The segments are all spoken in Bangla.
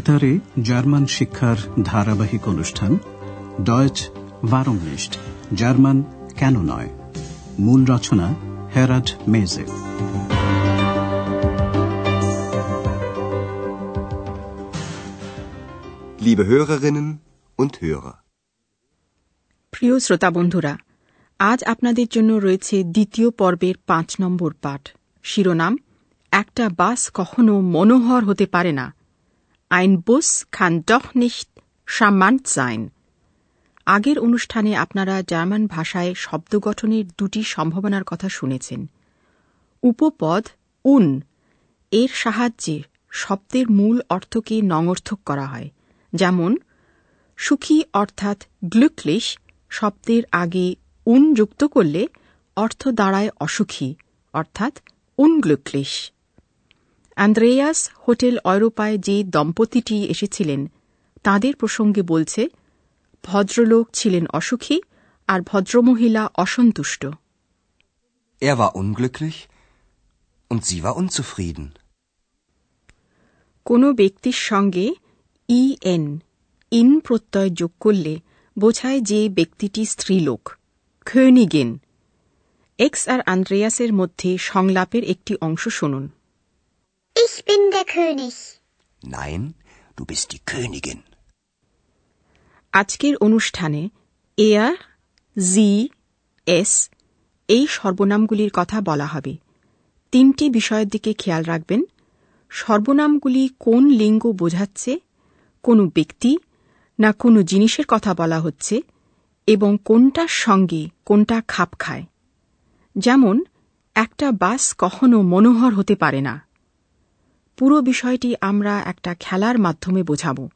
বেতারে জার্মান শিক্ষার ধারাবাহিক অনুষ্ঠান ডয়েচ ভারমনিস্ট জার্মান কেন নয়? মূল রচনা হেরাড মেজে। Liebe Hörerinnen und Hörer. প্রিয় শ্রোতা বন্ধুরা আজ আপনাদের জন্য রয়েছে দ্বিতীয় পর্বের পাঁচ নম্বর পাঠ। শিরোনাম একটা বাস কখনো মনোহর হতে পারে না। আইন বুস খান ডখ নিশ্ট সামান্ট সাইন আগের অনুষ্ঠানে আপনারা জার্মান ভাষায় শব্দ গঠনের দুটি সম্ভাবনার কথা শুনেছেন। উপপদ, উন, এর সাহায্যে শব্দের মূল অর্থকে নঙর্থক করা হয়। যেমন, সুখী অর্থাৎ গ্লুকলিশ শব্দের আগে উন যুক্ত করলে অর্থ দাঁড়ায় অসুখী, অর্থাৎ উনগ্লুকলিশ। অ্যান্দ্রেয়াস হোটেল অয়রোপায় যে দম্পতিটি এসেছিলেন তাদের প্রসঙ্গে বলছে ভদ্রলোক ছিলেন অসুখী আর ভদ্রমহিলা অসন্তুষ্ট। Er war unglücklich und sie war unzufrieden. কোনো ব্যক্তির সঙ্গে ইএন ইন প্রত্যয় যোগ করলে বোঝায় যে ব্যক্তিটি স্ত্রীলোক খৈনিগেন এক্স আর আন্দ্রেয়াসের মধ্যে সংলাপের একটি অংশ শুনুন। Ich bin der König. Nein, du bist die Königin. আজকের অনুষ্ঠানে এয়ার জি এস এই সর্বনামগুলির কথা বলা হবে তিনটি বিষয়ের দিকে খেয়াল রাখবেন সর্বনামগুলি কোন লিঙ্গ বোঝাচ্ছে কোনো ব্যক্তি না কোনো জিনিসের কথা বলা হচ্ছে এবং কোনটার সঙ্গে কোনটা খাপ খায় যেমন একটা বাস কখনো মনোহর হতে পারে না পুরো বিষয়টি আমরা একটা খেলার মাধ্যমে বোঝাব।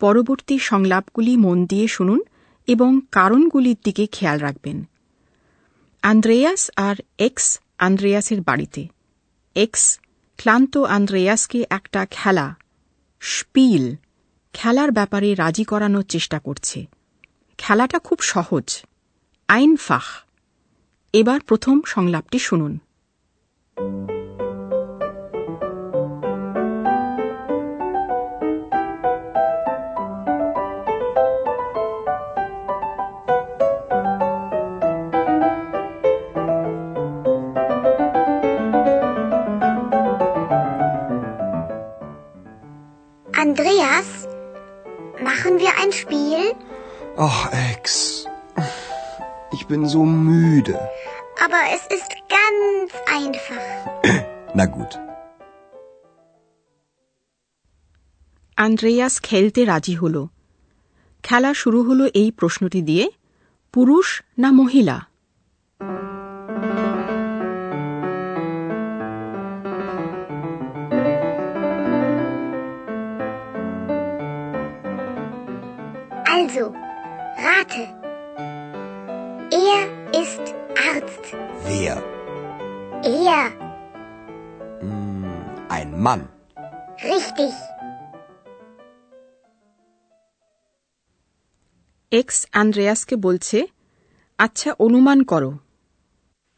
পরবর্তী সংলাপগুলি মন দিয়ে শুনুন এবং কারণগুলির দিকে খেয়াল রাখবেন। আন্দ্রেয়াস আর এক্স আন্দ্রেয়াসের বাড়িতে। এক্স ক্লান্ত আন্দ্রেয়াসকে একটা খেলা, স্পিল, খেলার ব্যাপারে রাজি করানোর চেষ্টা করছে। খেলাটা খুব সহজ আইন ফাহ এবার প্রথম সংলাপটি শুনুন। Ach, Ex. Ich bin so müde. Aber es ist ganz einfach. Na gut. Andreas খেলতে রাজি হল খেলা শুরু হলো এই প্রশ্নটি দিয়ে পুরুষ না মহিলা rate. Er ist Arzt. Wer? Er. Hm, ein Mann. Richtig. X আন্দ্রেয়াসকে বলছে আচ্ছা অনুমান করো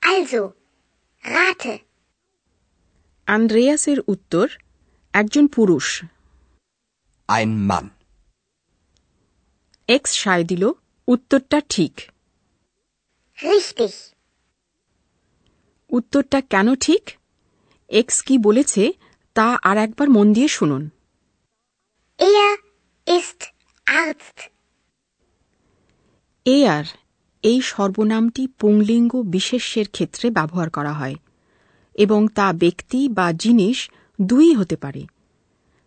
Also, rate. আন্দ্রেয়াসের উত্তর একজন পুরুষ Ein Mann. এক্স সায় দিল উত্তরটা ঠিক। উত্তরটা কেন ঠিক? এক্স কি বলেছে তা আর একবার মন দিয়ে শুনুন। Er এ আর এই সর্বনামটি পুংলিঙ্গ বিশেষ্যের ক্ষেত্রে ব্যবহার করা হয় এবং তা ব্যক্তি বা জিনিস দুই হতে পারে।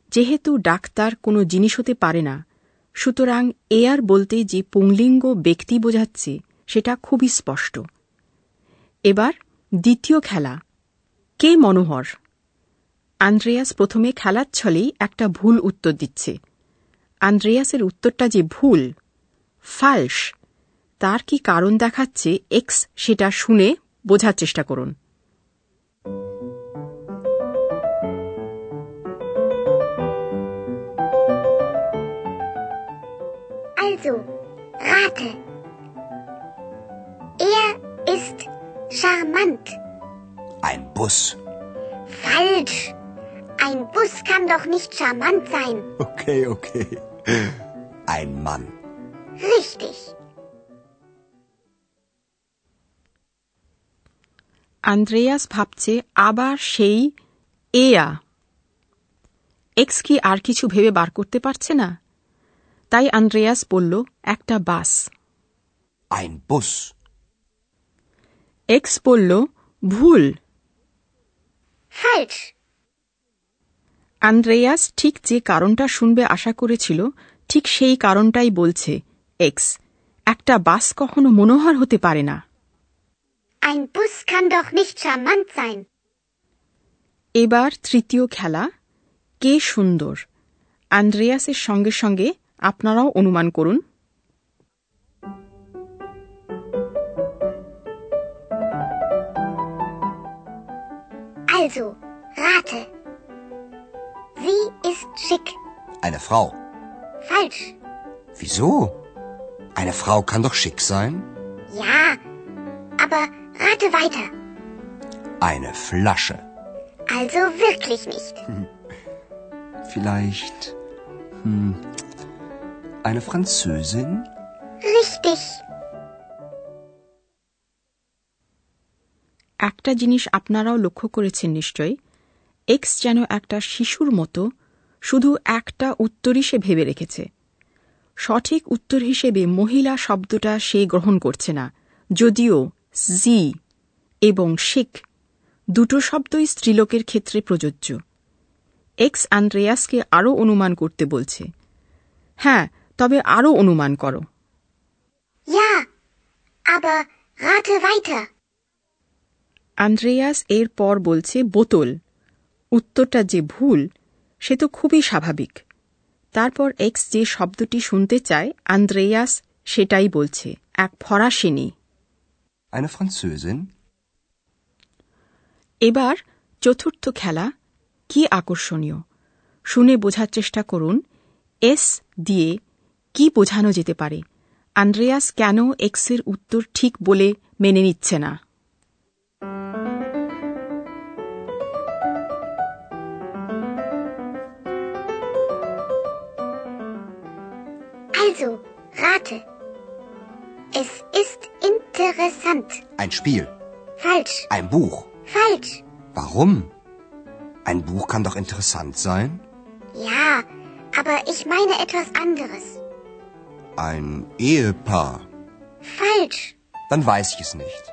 যেহেতু ডাক্তার কোনো জিনিস হতে পারে না সুতরাং এ আর বলতে যে পুংলিঙ্গ ব্যক্তি বোঝাচ্ছে, সেটা খুবই স্পষ্ট। এবার দ্বিতীয় খেলা। কে মনোহর? আন্দ্রেয়াস প্রথমে খেলার ছলেই একটা ভুল উত্তর দিচ্ছে। আন্দ্রেয়াসের উত্তরটা যে ভুল, ফালস। তার কি কারণ দেখাচ্ছে, এক্স সেটা শুনে বোঝার চেষ্টা করুন। Also, rate. Er ist charmant. Ein Bus. Falsch. Ein Bus kann doch nicht charmant sein. Okay, okay. Ein Mann. Richtig. Andreas ভাবছে আবার সেই এয়া এক্স কি আর কিছু ভেবে বার করতে পারছে না তাই আন্দ্রেয়াস বলল একটা বাস। Ein Bus. এক্স বলল ভুল। আন্দ্রেয়াস ঠিক যে কারণটা শুনবে আশা করেছিল ঠিক সেই কারণটাই বলছে এক্স একটা বাস কখনো মনোহর হতে পারে না। Ein Bus kann doch nicht charmant sein. এবার তৃতীয় খেলা কে সুন্দর? আন্দ্রেয়াসের সঙ্গে সঙ্গে আপনারাও অনুমান করুন Also, rate. Sie ist schick. Eine Frau. Falsch. Wieso? Eine Frau kann doch schick sein. Ja, aber rate weiter. Eine Flasche. Also wirklich nicht. Vielleicht. Hm, eine Französin? Richtig. একটা জিনিস আপনারাও লক্ষ্য করেছেন নিশ্চয় এক্স যেন একটা শিশুর মতো শুধু একটা উত্তরই সে ভেবে রেখেছে সঠিক উত্তর হিসেবে মহিলা শব্দটা সে গ্রহণ করছে না যদিও জি এবং শিখ দুটো শব্দই স্ত্রীলোকের ক্ষেত্রে প্রযোজ্য এক্স আন্দ্রেয়াসকে আরও অনুমান করতে বলছে হ্যাঁ তবে আরও অনুমান করো। Ja, aber rate weiter. Andreas এর পর বলছে বোতল। উত্তরটা যে ভুল সে তো খুবই স্বাভাবিক। তারপর এক্স যে শব্দটি শুনতে চায় আন্দ্রেয়াস সেটাই বলছে এক ফরাসিনী এবার চতুর্থ খেলা কি আকর্ষণীয়। শুনে বোঝার চেষ্টা করুন এস দিয়ে কি বোঝানো যেতে পারে আন্দ্রেয়াস কেন এক্সের উত্তর ঠিক বলে মেনে নিচ্ছে না Also, rate. Es ist interessant. Ein Spiel. Falsch. Ein Buch. Falsch. Warum? Ein Buch kann doch interessant sein. Ja, aber ich meine etwas anderes. Ein Ehepaar. Falsch. Dann weiß ich es nicht.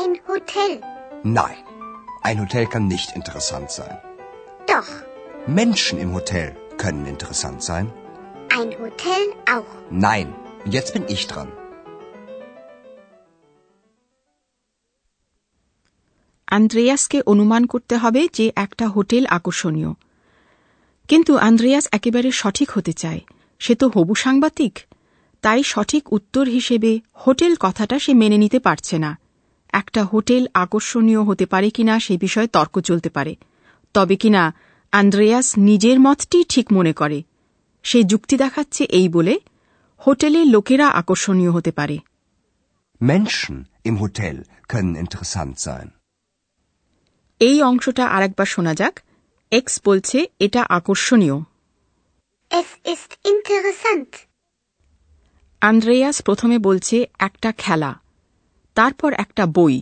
Ein Hotel. Nein. Ein Hotel kann nicht interessant sein. Doch. Menschen im Hotel können interessant sein. Ein Hotel auch. Nein. Und jetzt bin ich dran. আন্দ্রেয়াসকে অনুমান করতে হবে যে একটা হোটেল আকর্ষণীয় কিন্তু আন্দ্রেয়াস একেবারে সঠিক হতে চায় সে তো হবু সাংবাদিক তাই সঠিক উত্তর হিসেবে হোটেল কথাটা সে মেনে নিতে পারছে না। একটা হোটেল আকর্ষণীয় হতে পারে কিনা সে বিষয়ে তর্ক চলতে পারে। তবে কিনা আন্দ্রেয়াস নিজের মতটি ঠিক মনে করে। সে যুক্তি দেখাচ্ছে এই বলে হোটেলে লোকেরা আকর্ষণীয় হতে পারে। Menschen im Hotel können interessant sein. এই অংশটা আরেকবার শোনা যাক। এক্স বলছে এটা আকর্ষণীয়। Es ist interessant. আন্দ্রেয়াস প্রথমে বলছে একটা খেলা তারপর একটা বই।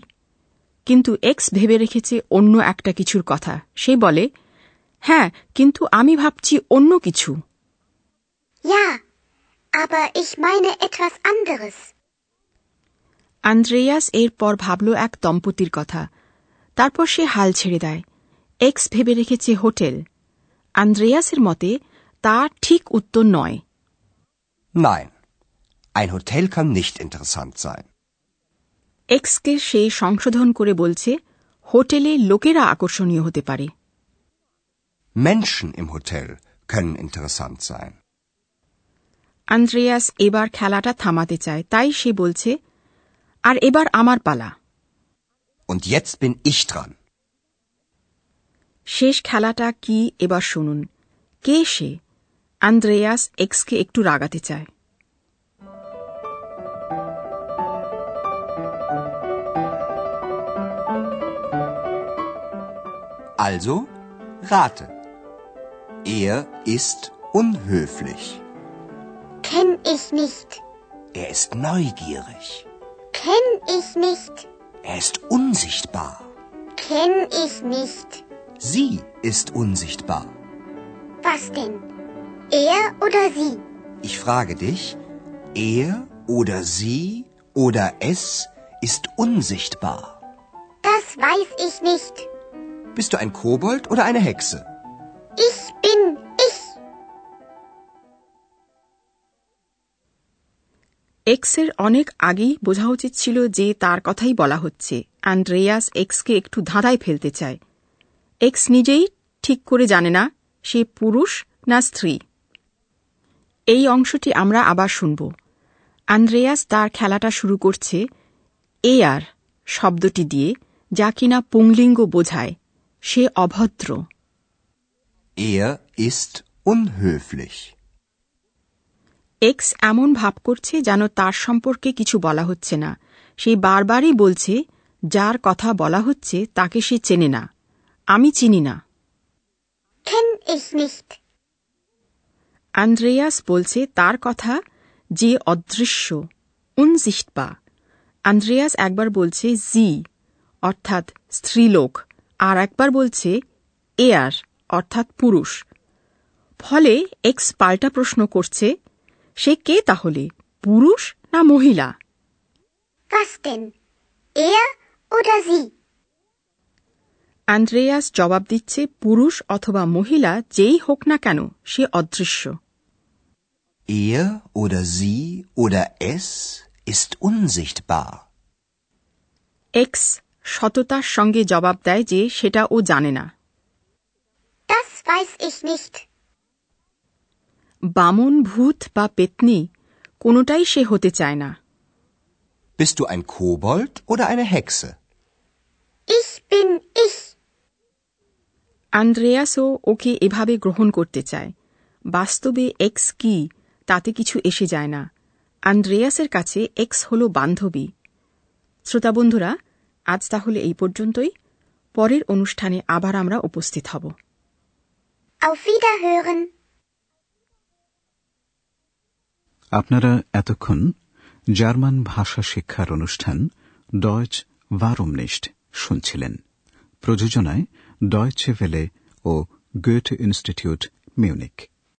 কিন্তু এক্স ভেবে রেখেছে অন্য একটা কিছুর কথা। সে বলে হ্যাঁ কিন্তু আমি ভাবছি অন্য কিছু। Ja, aber ich meine etwas anderes. Andreas এরপর ভাবল এক দম্পতির কথা। তারপর সে হাল ছেড়ে দেয়। এক্স ভেবে রেখেছে হোটেল। আন্দ্রেয়াসের মতে তা ঠিক উত্তর নয়। Nein. Ein Hotel kann nicht interessant sein. এক্সকে সে সংশোধন করে বলছে হোটেলে লোকেরা আকর্ষণীয় হতে পারে Menschen im Hotel können interessant sein. Andreas এবার খেলাটা থামাতে চায় তাই সে বলছে আর এবার আমার পালা Und jetzt bin ich dran. শেষ খেলাটা কি এবার শুনুন কে সে আন্দ্রেয়াস এক্সকে একটু রাগাতে চায় Also, rate. Er ist unhöflich. Kenn ich nicht. Er ist neugierig. Kenn ich nicht. Er ist unsichtbar. Kenn ich nicht. Sie ist unsichtbar. Was denn? Er oder sie? Ich frage dich, er oder sie oder es ist unsichtbar. Das weiß ich nicht. Bist du ein Kobold oder eine Hexe? Ich bin ich. এক্সের অনেক আগেই বোঝা উচিত ছিল যে তার কথাই বলা হচ্ছে। অ্যান্ড্রেয়াস এক্সকে একটু ধাঁধায় ফেলতে চায়। এক্স নিজেই ঠিক করে জানে না সে পুরুষ না স্ত্রী। এই অংশটি আমরা আবার শুনব। অ্যান্ড্রেয়াস তার খেলাটা শুরু করছে এ আর শব্দটি দিয়ে যা কিনা পুংলিঙ্গ বোঝায়। সে অভদ্র। Er ist unhöflich. এক্স এমন ভাব করছে যেন তার সম্পর্কে কিছু বলা হচ্ছে না। সে বারবারই বলছে যার কথা বলা হচ্ছে তাকে সে চেনে না। আমি চিনি না. অ্যান্ড্রেয়াস বলছে তার কথা যে অদৃশ্য উনসিchtবা আন্দ্রেয়াস একবার বলছে জি অর্থাৎ স্ত্রীলোক। আর একবার বলছে এয়ার অর্থাৎ পুরুষ ফলে এক্স পাল্টা প্রশ্ন করছে সে কে তাহলে পুরুষ না মহিলা Was denn? Er oder sie? Andreas জবাব দিচ্ছে পুরুষ অথবা মহিলা যেই হোক না কেন সে অদৃশ্য Er oder sie oder es ist unsichtbar. X সততার সঙ্গে জবাব দেয় যে সেটা ও জানে না Das weiß ich nicht. বামন ভূত বা পেতনি কোনোটাই সে হতে চায় না Bist du ein Kobold oder eine Hexe? Ich bin ich. আন্দ্রেয়াসও ওকে এভাবে গ্রহণ করতে চায় বাস্তবে এক্স কি তাতে কিছু এসে যায় না আন্দ্রেয়াসের কাছে এক্স হল বান্ধবী শ্রোতা বন্ধুরা আজ তাহলে এই পর্যন্তই। পরের অনুষ্ঠানে আবার আমরা উপস্থিত হব। আপনারা এতক্ষণ জার্মান ভাষা শিক্ষার অনুষ্ঠান ডয়চ ভারমনিস্ট শুনছিলেন। প্রযোজনায় ডয়চে ভেলে ও গোয়েট ইনস্টিটিউট মিউনিক